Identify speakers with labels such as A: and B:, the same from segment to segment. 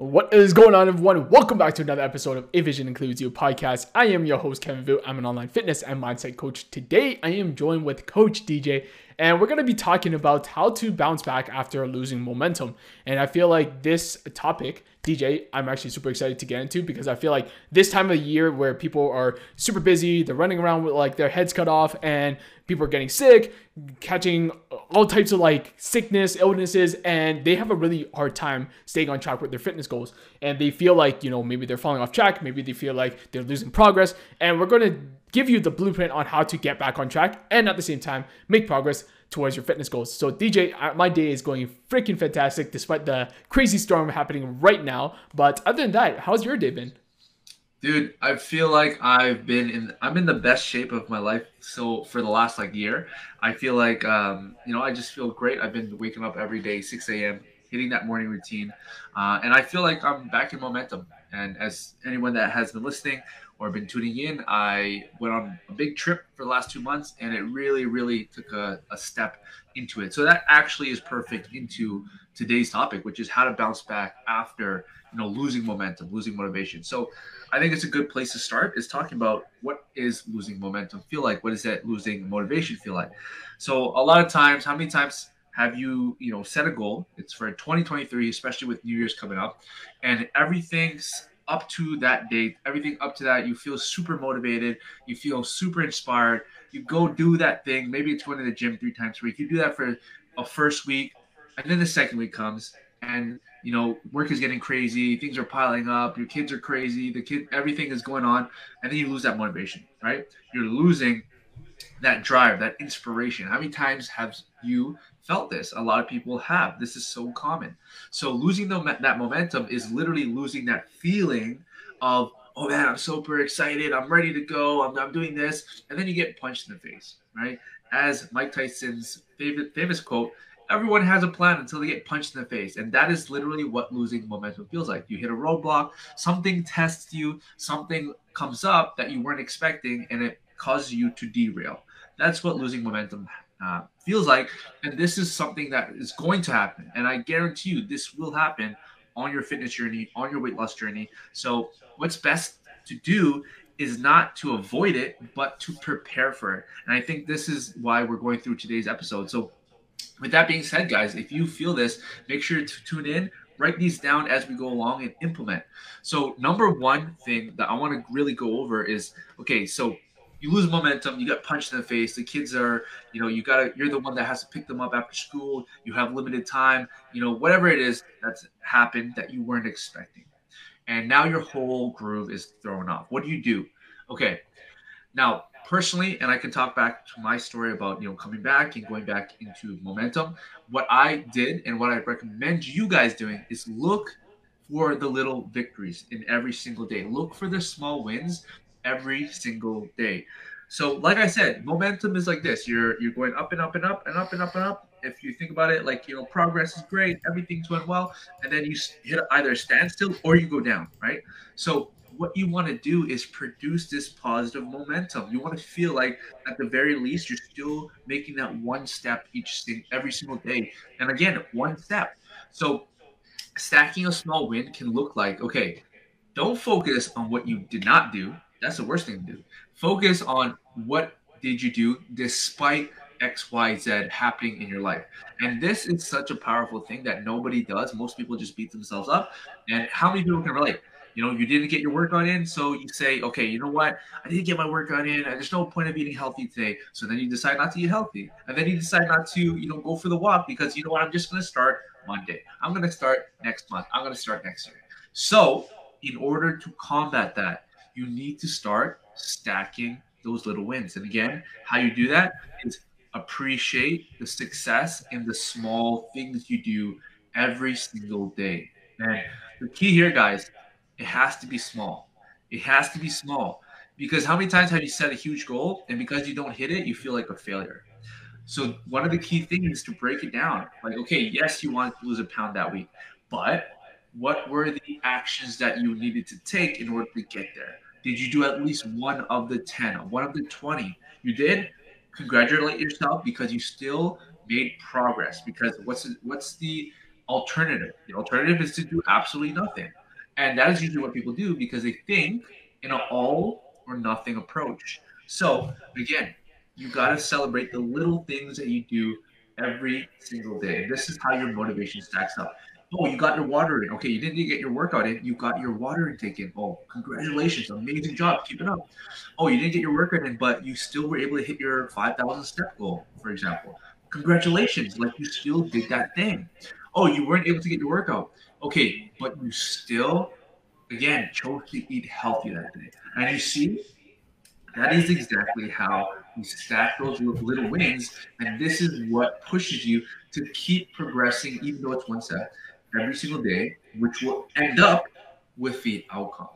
A: What is going on, everyone? Welcome back to another episode of A Vision Includes You podcast. I am your host, Kevin Vu. I'm an online fitness and mindset coach. Today, I am joined with Coach DJ, and we're going to be talking about how to bounce back after losing momentum. And I feel like this topic DJ, I'm actually super excited to get into because I feel like this time of year where people are super busy, they're running around with like their heads cut off, and people are getting sick, catching all types of like sickness, illnesses, and they have a really hard time staying on track with their fitness goals. And they feel like, you know, maybe they're falling off track, maybe they feel like they're losing progress. And we're going to give you the blueprint on how to get back on track and at the same time make progress towards your fitness goals. So, DJ, my day is going freaking fantastic despite the crazy storm happening right now. But other than that, how's your day been?
B: Dude, I feel like I've been in I'm in the best shape of my life so for the last like year. I feel like um, you know, I just feel great. I've been waking up every day, 6 a.m., hitting that morning routine. Uh, and I feel like I'm back in momentum. And as anyone that has been listening or been tuning in, I went on a big trip for the last two months and it really, really took a, a step into it. So that actually is perfect into today's topic, which is how to bounce back after, you know, losing momentum, losing motivation. So I think it's a good place to start is talking about what is losing momentum feel like? What is that losing motivation feel like? So a lot of times, how many times have you, you know, set a goal? It's for 2023, especially with New Year's coming up, and everything's up to that date, everything up to that, you feel super motivated, you feel super inspired. You go do that thing. Maybe it's going to the gym three times a week. You do that for a first week, and then the second week comes, and you know work is getting crazy, things are piling up, your kids are crazy, the kid, everything is going on, and then you lose that motivation. Right? You're losing that drive, that inspiration. How many times have you felt this? A lot of people have. This is so common. So losing the, that momentum is literally losing that feeling of, oh man, I'm super excited. I'm ready to go. I'm, I'm doing this. And then you get punched in the face, right? As Mike Tyson's famous quote, everyone has a plan until they get punched in the face. And that is literally what losing momentum feels like. You hit a roadblock, something tests you, something comes up that you weren't expecting, and it causes you to derail. That's what losing momentum uh, feels like. And this is something that is going to happen. And I guarantee you, this will happen on your fitness journey, on your weight loss journey. So, what's best to do is not to avoid it, but to prepare for it. And I think this is why we're going through today's episode. So, with that being said, guys, if you feel this, make sure to tune in, write these down as we go along, and implement. So, number one thing that I want to really go over is okay, so you lose momentum, you get punched in the face. The kids are, you know, you gotta, you're the one that has to pick them up after school. You have limited time, you know, whatever it is that's happened that you weren't expecting. And now your whole groove is thrown off. What do you do? Okay. Now, personally, and I can talk back to my story about, you know, coming back and going back into momentum. What I did and what I recommend you guys doing is look for the little victories in every single day. Look for the small wins every single day. So, like I said, momentum is like this. You're you're going up and up and up and up and up and up. If you think about it, like you know, progress is great, everything's going well, and then you hit either a standstill or you go down, right? So, what you want to do is produce this positive momentum. You want to feel like, at the very least, you're still making that one step each thing every single day, and again, one step. So, stacking a small win can look like okay. Don't focus on what you did not do that's the worst thing to do. Focus on what did you do despite X, Y, Z happening in your life. And this is such a powerful thing that nobody does. Most people just beat themselves up. And how many people can relate? You know, you didn't get your workout in, so you say, okay, you know what? I didn't get my workout in. There's no point of eating healthy today. So then you decide not to eat healthy. And then you decide not to, you know, go for the walk because you know what? I'm just going to start Monday. I'm going to start next month. I'm going to start next year. So, in order to combat that, you need to start stacking those little wins. And again, how you do that is appreciate the success in the small things you do every single day. And the key here, guys, it has to be small. It has to be small. Because how many times have you set a huge goal and because you don't hit it, you feel like a failure? So one of the key things is to break it down. Like, okay, yes, you want to lose a pound that week, but what were the actions that you needed to take in order to get there? Did you do at least one of the 10, one of the 20? You did? Congratulate yourself because you still made progress. Because what's what's the alternative? The alternative is to do absolutely nothing. And that is usually what people do because they think in an all or nothing approach. So again, you got to celebrate the little things that you do every single day. This is how your motivation stacks up. Oh, you got your water in. Okay, you didn't get your workout in. You got your water intake in. Oh, congratulations. Amazing job. Keep it up. Oh, you didn't get your workout in, but you still were able to hit your 5,000 step goal, for example. Congratulations. Like you still did that thing. Oh, you weren't able to get your workout. Okay, but you still, again, chose to eat healthy that day. And you see, that is exactly how you stack those little wins. And this is what pushes you to keep progressing, even though it's one step every single day, which will end up with the outcome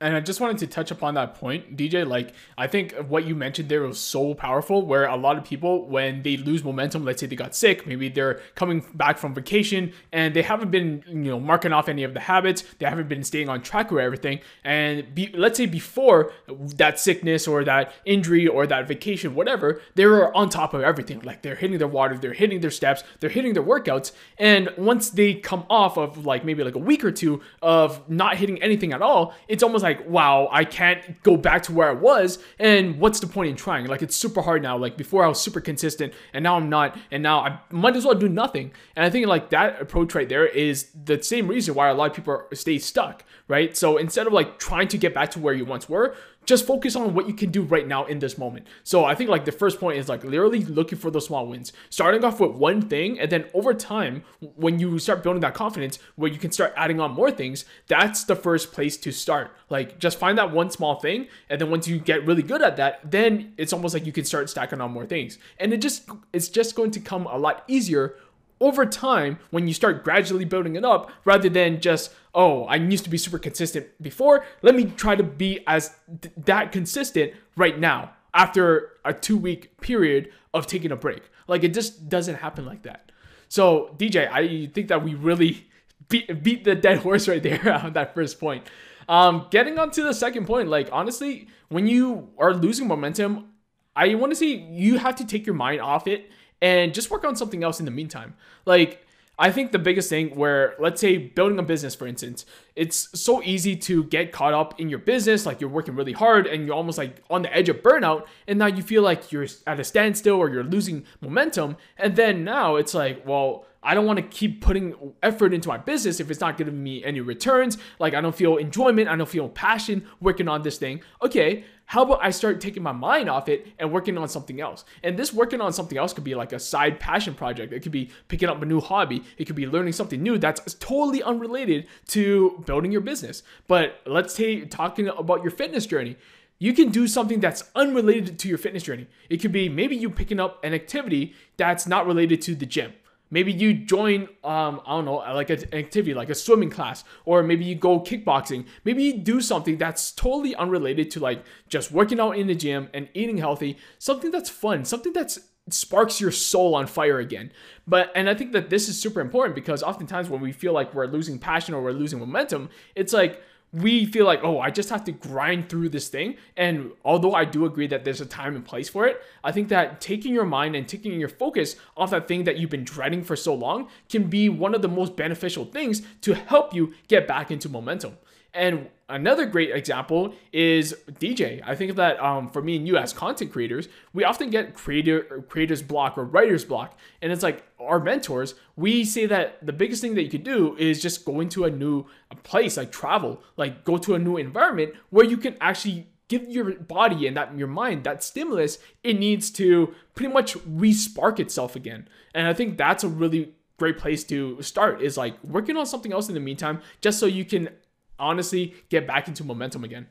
A: and I just wanted to touch upon that point, DJ. Like, I think what you mentioned there was so powerful. Where a lot of people, when they lose momentum, let's say they got sick, maybe they're coming back from vacation and they haven't been, you know, marking off any of the habits, they haven't been staying on track with everything. And be, let's say before that sickness or that injury or that vacation, whatever, they were on top of everything. Like, they're hitting their water, they're hitting their steps, they're hitting their workouts. And once they come off of like maybe like a week or two of not hitting anything at all, it's almost like like, wow, I can't go back to where I was. And what's the point in trying? Like, it's super hard now. Like, before I was super consistent, and now I'm not. And now I might as well do nothing. And I think, like, that approach right there is the same reason why a lot of people stay stuck, right? So instead of like trying to get back to where you once were, just focus on what you can do right now in this moment. So I think like the first point is like literally looking for those small wins, starting off with one thing, and then over time, when you start building that confidence where you can start adding on more things, that's the first place to start. Like just find that one small thing, and then once you get really good at that, then it's almost like you can start stacking on more things, and it just it's just going to come a lot easier over time when you start gradually building it up rather than just oh i used to be super consistent before let me try to be as th- that consistent right now after a two week period of taking a break. Like it just doesn't happen like that. So dj i think that we really beat, beat the dead horse right there on that first point. Um, getting on to the second point like honestly when you are losing momentum i want to say you have to take your mind off it and just work on something else in the meantime. Like, I think the biggest thing where, let's say, building a business, for instance, it's so easy to get caught up in your business, like you're working really hard and you're almost like on the edge of burnout, and now you feel like you're at a standstill or you're losing momentum. And then now it's like, well, I don't want to keep putting effort into my business if it's not giving me any returns. Like, I don't feel enjoyment, I don't feel passion working on this thing. Okay, how about I start taking my mind off it and working on something else? And this working on something else could be like a side passion project. It could be picking up a new hobby. It could be learning something new that's totally unrelated to building your business. But let's take talking about your fitness journey. You can do something that's unrelated to your fitness journey. It could be maybe you picking up an activity that's not related to the gym Maybe you join, um, I don't know, like an activity, like a swimming class, or maybe you go kickboxing. Maybe you do something that's totally unrelated to like just working out in the gym and eating healthy. Something that's fun, something that's sparks your soul on fire again. But and I think that this is super important because oftentimes when we feel like we're losing passion or we're losing momentum, it's like we feel like, oh, I just have to grind through this thing. And although I do agree that there's a time and place for it, I think that taking your mind and taking your focus off that thing that you've been dreading for so long can be one of the most beneficial things to help you get back into momentum. And another great example is DJ. I think that um, for me and you as content creators, we often get creator creators block or writer's block, and it's like our mentors. We say that the biggest thing that you could do is just go into a new place, like travel, like go to a new environment where you can actually give your body and that your mind that stimulus it needs to pretty much re-spark itself again. And I think that's a really great place to start is like working on something else in the meantime just so you can honestly get back into momentum again.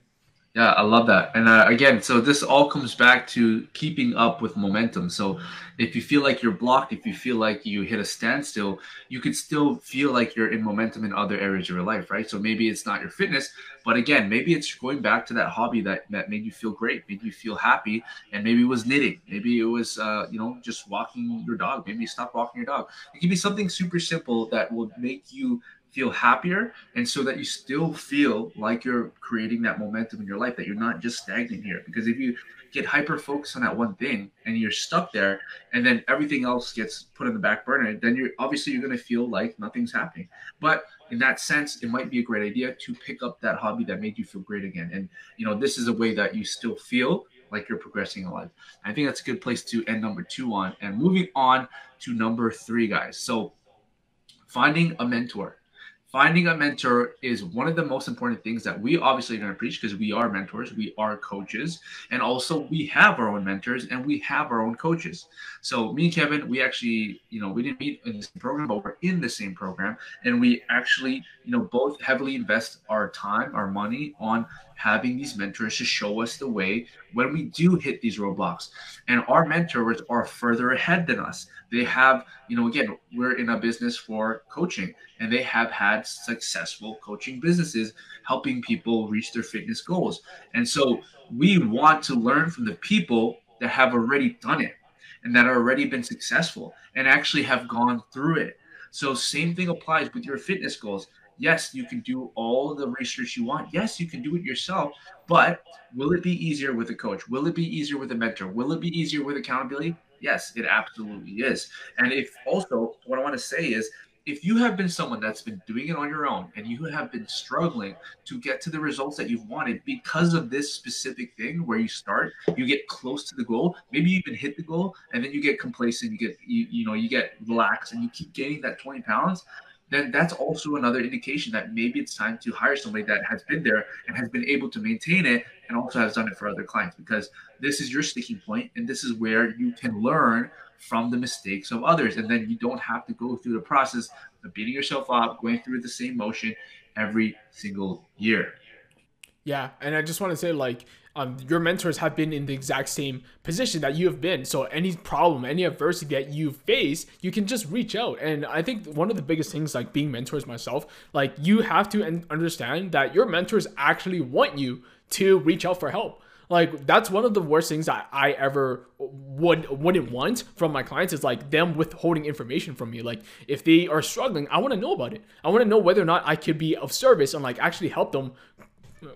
B: Yeah, I love that. And uh, again, so this all comes back to keeping up with momentum. So if you feel like you're blocked, if you feel like you hit a standstill, you could still feel like you're in momentum in other areas of your life, right? So maybe it's not your fitness, but again, maybe it's going back to that hobby that, that made you feel great, made you feel happy, and maybe it was knitting, maybe it was uh, you know just walking your dog, maybe you stop walking your dog. It can be something super simple that will make you feel happier and so that you still feel like you're creating that momentum in your life that you're not just stagnant here. Because if you get hyper focused on that one thing and you're stuck there and then everything else gets put in the back burner then you're obviously you're going to feel like nothing's happening. But in that sense it might be a great idea to pick up that hobby that made you feel great again. And you know this is a way that you still feel like you're progressing in life. I think that's a good place to end number two on. And moving on to number three guys. So finding a mentor finding a mentor is one of the most important things that we obviously are going to preach because we are mentors, we are coaches, and also we have our own mentors and we have our own coaches. So me and Kevin, we actually, you know, we didn't meet in same program, but we're in the same program, and we actually, you know, both heavily invest our time, our money on having these mentors to show us the way when we do hit these roadblocks. And our mentors are further ahead than us. They have, you know, again, we're in a business for coaching and they have had successful coaching businesses helping people reach their fitness goals. And so we want to learn from the people that have already done it and that have already been successful and actually have gone through it. So same thing applies with your fitness goals. Yes, you can do all the research you want. Yes, you can do it yourself. But will it be easier with a coach? Will it be easier with a mentor? Will it be easier with accountability? Yes, it absolutely is. And if also, what I want to say is, if you have been someone that's been doing it on your own and you have been struggling to get to the results that you've wanted because of this specific thing where you start you get close to the goal maybe you even hit the goal and then you get complacent you get you, you know you get relaxed and you keep gaining that 20 pounds then that's also another indication that maybe it's time to hire somebody that has been there and has been able to maintain it and also has done it for other clients because this is your sticking point and this is where you can learn from the mistakes of others. And then you don't have to go through the process of beating yourself up going through the same motion every single year.
A: Yeah. And i just want to say like um, your mentors have been in the exact same position that you have been. So any problem, any adversity that you face, you can just reach out. And I think one of the biggest things, like being mentors myself, like you have to understand that your mentors actually want you to reach out for help. Like that's one of the worst things that I ever would wouldn't want from my clients is like them withholding information from me. Like if they are struggling, I want to know about it. I want to know whether or not I could be of service and like actually help them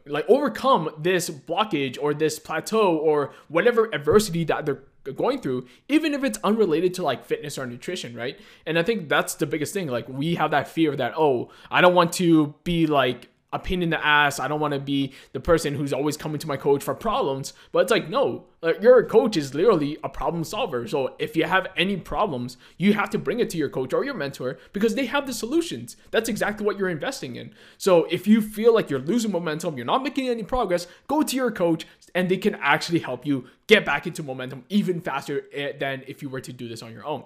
A: like overcome this blockage or this plateau or whatever adversity that they're going through even if it's unrelated to like fitness or nutrition right? And i think that's the biggest thing. Like we have that fear that oh i don't want to be like a pain in the ass. I don't want to be the person who's always coming to my coach for problems. But it's like, no, like your coach is literally a problem solver. So if you have any problems, you have to bring it to your coach or your mentor because they have the solutions. That's exactly what you're investing in. So if you feel like you're losing momentum, you're not making any progress, go to your coach and they can actually help you get back into momentum even faster eh, than if you were to do this on your own.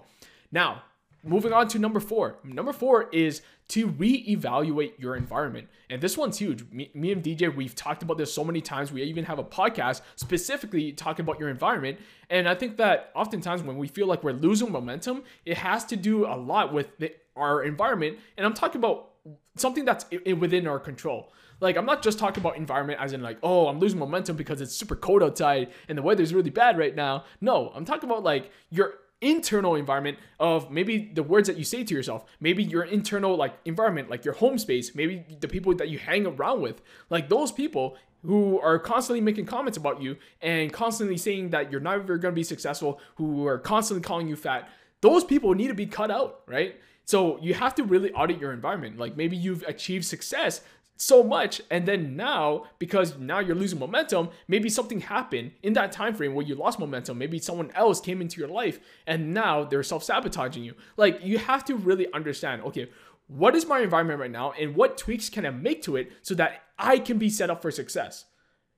A: Now, moving on to number four. Number four is to reevaluate your environment. And this one's huge. Me, me, and DJ, we've talked about this so many times. We even have a podcast specifically talking about your environment. And I think that oftentimes when we feel like we're losing momentum, it has to do a lot with the, our environment. And I'm talking about something that's within our control. Like, I'm not just talking about environment as in, like, oh, I'm losing momentum because it's super cold outside and the weather's really bad right now. No, I'm talking about like your internal environment of maybe the words that you say to yourself maybe your internal like environment like your home space maybe the people that you hang around with like those people who are constantly making comments about you and constantly saying that you're never going to be successful who are constantly calling you fat those people need to be cut out right? So you have to really audit your environment. Like maybe you've achieved success so much and then now because now you're losing momentum maybe something happened in that time frame where you lost momentum. Maybe someone else came into your life and now they're self-sabotaging you. Like you have to really understand okay what is my environment right now and what tweaks can i make to it so that i can be set up for success?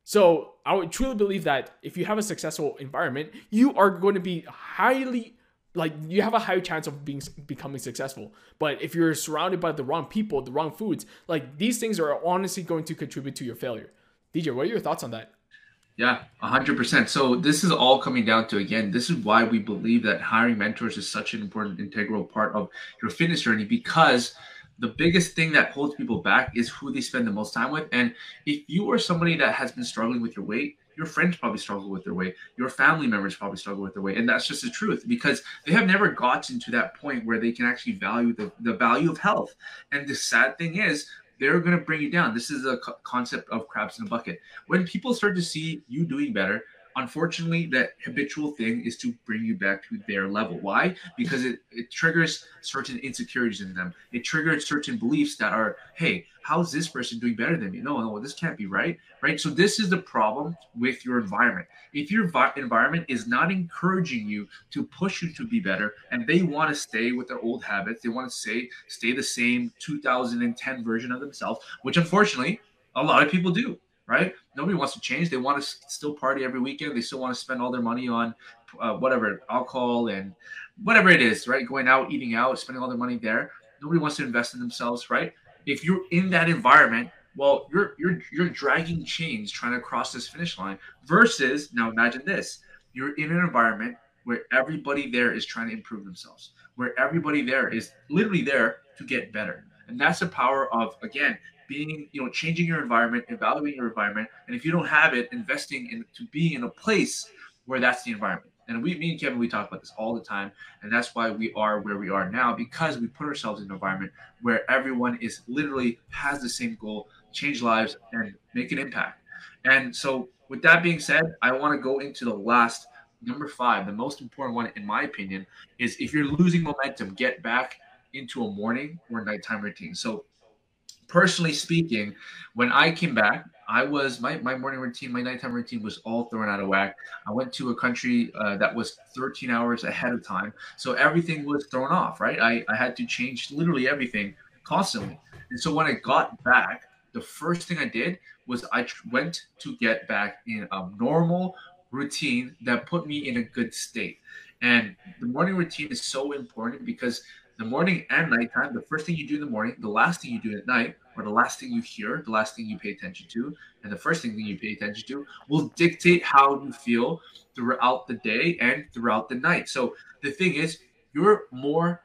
A: So i would truly believe that if you have a successful environment you are going to be highly like you have a high chance of being becoming successful. But if you're surrounded by the wrong people, the wrong foods, like these things are honestly going to contribute to your failure. DJ, what are your thoughts on that?
B: Yeah, 100%. So this is all coming down to again, this is why we believe that hiring mentors is such an important integral part of your fitness journey because the biggest thing that holds people back is who they spend the most time with. And if you are somebody that has been struggling with your weight, your friends probably struggle with their weight. Your family members probably struggle with their weight. And that's just the truth because they have never gotten to that point where they can actually value the, the value of health. And the sad thing is, they're going to bring you down. This is a co- concept of crabs in a bucket. When people start to see you doing better, unfortunately, that habitual thing is to bring you back to their level. Why? Because it, it triggers certain insecurities in them. It triggers certain beliefs that are, hey, how's this person doing better than me? No, no, this can't be right. Right. So this is the problem with your environment. If your vi- environment is not encouraging you to push you to be better, and they want to stay with their old habits, they want to say stay the same 2010 version of themselves, which unfortunately a lot of people do right? Nobody wants to change. They want to still party every weekend. They still want to spend all their money on uh, whatever alcohol and whatever it is, right? Going out, eating out, spending all their money there. Nobody wants to invest in themselves, right? If you're in that environment, well, you're you're you're dragging chains trying to cross this finish line. Versus now, imagine this: you're in an environment where everybody there is trying to improve themselves, where everybody there is literally there to get better. And that's the power of again being, you know, changing your environment, evaluating your environment, and if you don't have it, investing into being in a place where that's the environment. And we, me and Kevin, we talk about this all the time, and that's why we are where we are now because we put ourselves in an environment where everyone is literally has the same goal: change lives and make an impact. And so, with that being said, I want to go into the last number five, the most important one, in my opinion, is if you're losing momentum, get back into a morning or nighttime routine. So personally speaking, when I came back, I was my, my morning routine, my nighttime routine was all thrown out of whack. I went to a country uh, that was 13 hours ahead of time. So everything was thrown off, right? I, I had to change literally everything constantly. And so when I got back, the first thing I did was I went to get back in a normal routine that put me in a good state. And the morning routine is so important because the morning and nighttime, the first thing you do in the morning, the last thing you do at night, or the last thing you hear, the last thing you pay attention to, and the first thing that you pay attention to will dictate how you feel throughout the day and throughout the night. So the thing is, you're more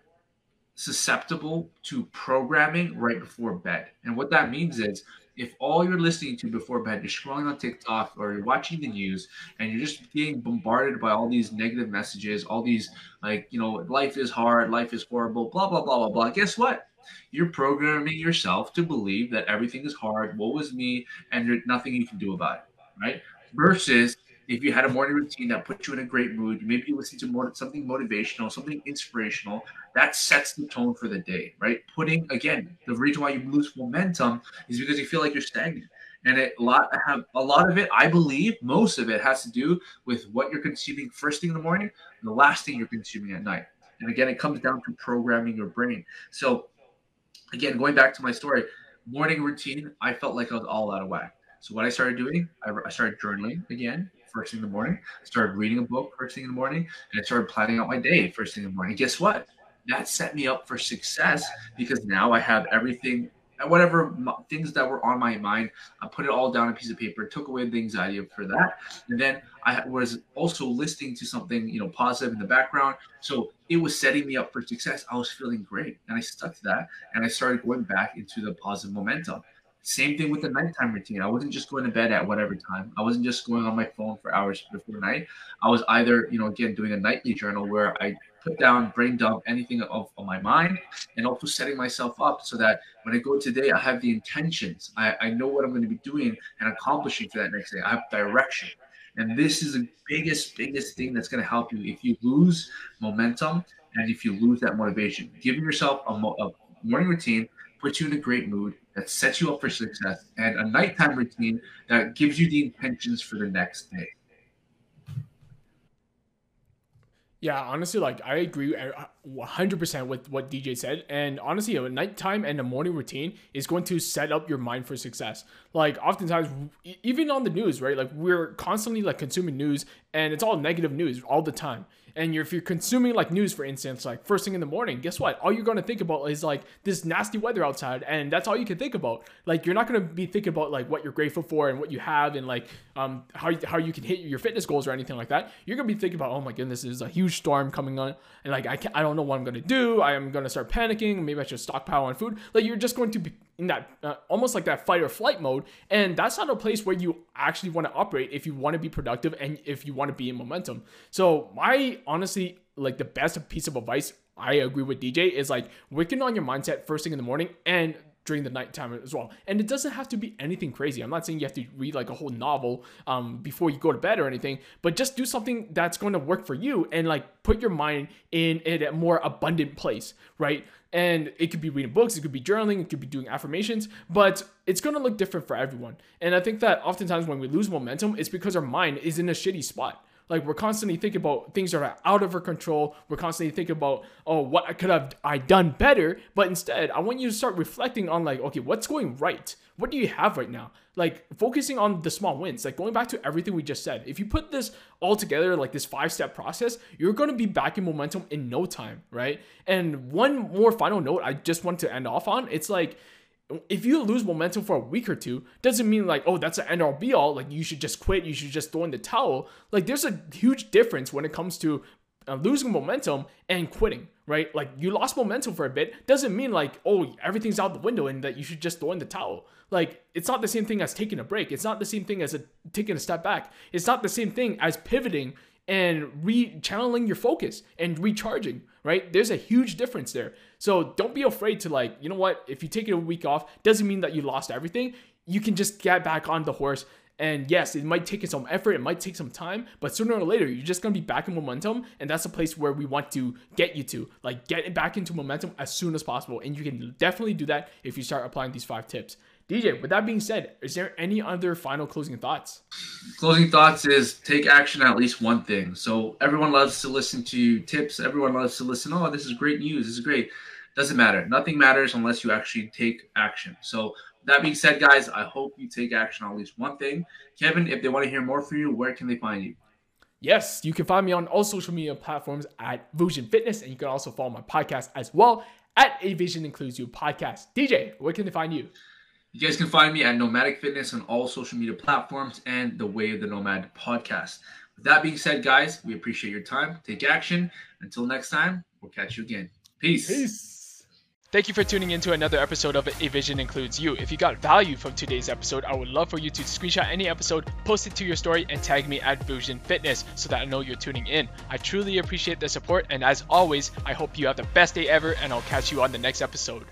B: susceptible to programming right before bed. And what that means is if all you're listening to before bed is scrolling on TikTok or you're watching the news and you're just being bombarded by all these negative messages, all these like, you know, life is hard, life is horrible, blah, blah, blah, blah, blah. Guess what? You're programming yourself to believe that everything is hard, woe is me, and there's nothing you can do about it, right? Versus if you had a morning routine that put you in a great mood, maybe you listen to more something motivational, something inspirational, that sets the tone for the day, right? Putting again, the reason why you lose momentum is because you feel like you're stagnant. And it, a lot have a lot of it, I believe, most of it has to do with what you're consuming first thing in the morning and the last thing you're consuming at night. And again, it comes down to programming your brain. So again, going back to my story, morning routine, I felt like I was all out of whack. So what I started doing, I, I started journaling again first thing in the morning, I started reading a book first thing in the morning, and I started planning out my day first thing in the morning. Guess what? That set me up for success because now I have everything, whatever things that were on my mind, I put it all down on a piece of paper, took away the anxiety for that. And then I was also listening to something, you know, positive in the background. So it was setting me up for success. I was feeling great. And I stuck to that. And I started going back into the positive momentum. Same thing with the nighttime routine. I wasn't just going to bed at whatever time. I wasn't just going on my phone for hours before night. I was either, you know, again, doing a nightly journal where I put down, brain dump anything of, of my mind, and also setting myself up so that when I go today, I have the intentions. I, I know what I'm going to be doing and accomplishing for that next day. I have direction. And this is the biggest, biggest thing that's going to help you if you lose momentum and if you lose that motivation. Giving yourself a, mo- a morning routine puts you in a great mood that sets you up for success, and a nighttime routine that gives you the intentions for the next day.
A: Yeah, honestly, like I agree uh, uh, 100% with what DJ said. And honestly, a nighttime and a morning routine is going to set up your mind for success. Like, oftentimes, even on the news, right? Like, we're constantly like consuming news and it's all negative news all the time. And you're, if you're consuming like news, for instance, like first thing in the morning, guess what? All you're gonna think about is like this nasty weather outside, and that's all you can think about. Like you're not gonna be thinking about like what you're grateful for and what you have, and like um how how you can hit your fitness goals or anything like that. You're gonna be thinking about, oh my goodness, there's a huge storm coming on, and like I can't, I don't know what I'm gonna do. I am gonna start panicking. Maybe I should stockpile on food. Like you're just going to be in that uh, almost like that fight or flight mode, and that's not a place where you actually want to operate if you want to be productive and if you want to be in momentum. So my honestly like the best piece of advice I agree with DJ is like working on your mindset first thing in the morning and during the nighttime as well. And it doesn't have to be anything crazy. I'm not saying you have to read like a whole novel um, before you go to bed or anything, but just do something that's going to work for you and like put your mind in, in a more abundant place, right? And it could be reading books, it could be journaling, it could be doing affirmations, but it's to look different for everyone. And I think that oftentimes when we lose momentum, it's because our mind is in a shitty spot like we're constantly thinking about things that are out of our control. We're constantly thinking about, oh, what could have I done better? But instead, I want you to start reflecting on like, okay, what's going right? What do you have right now? Like focusing on the small wins, like going back to everything we just said. If you put this all together, like this five step process, you're going to be back in momentum in no time, right? And one more final note I just want to end off on it's like, if you lose momentum for a week or two, doesn't mean like, oh, that's an end all be all. Like you should just quit. You should just throw in the towel. Like there's a huge difference when it comes to uh, losing momentum and quitting, right? Like you lost momentum for a bit doesn't mean like, oh, everything's out the window and that you should just throw in the towel. Like it's not the same thing as taking a break. It's not the same thing as a, taking a step back. It's not the same thing as pivoting and re-channeling your focus and recharging, right? There's a huge difference there. So don't be afraid to like, you know what? If you take a week off, doesn't mean that you lost everything. You can just get back on the horse. And yes, it might take some effort, it might take some time, but sooner or later, you're just gonna be back in momentum, and that's a place where we want to get you to. Like, get it back into momentum as soon as possible. And you can definitely do that if you start applying these five tips. DJ, with that being said, is there any other final closing thoughts?
B: Closing thoughts is take action at least one thing. So everyone loves to listen to tips. Everyone loves to listen. Oh, this is great news. This is great. Doesn't matter. Nothing matters unless you actually take action. So that being said, guys, I hope you take action on at least one thing. Kevin, if they want to hear more from you, where can they find you?
A: Yes, you can find me on all social media platforms at Vusion Fitness, and you can also follow my podcast as well at A Vision Includes You Podcast. DJ, where can they find you?
B: You guys can find me at Nomadic Fitness on all social media platforms and the Way of the Nomad podcast. With that being said, guys, we appreciate your time. Take action. Until next time, we'll catch you again. Peace.
A: Peace.
C: Thank you for tuning in to another episode of A Vision Includes You. If you got value from today's episode, I would love for you to screenshot any episode, post it to your story, and tag me at Vusion Fitness so that I know you're tuning in. I truly appreciate the support, and as always, I hope you have the best day ever, and I'll catch you on the next episode.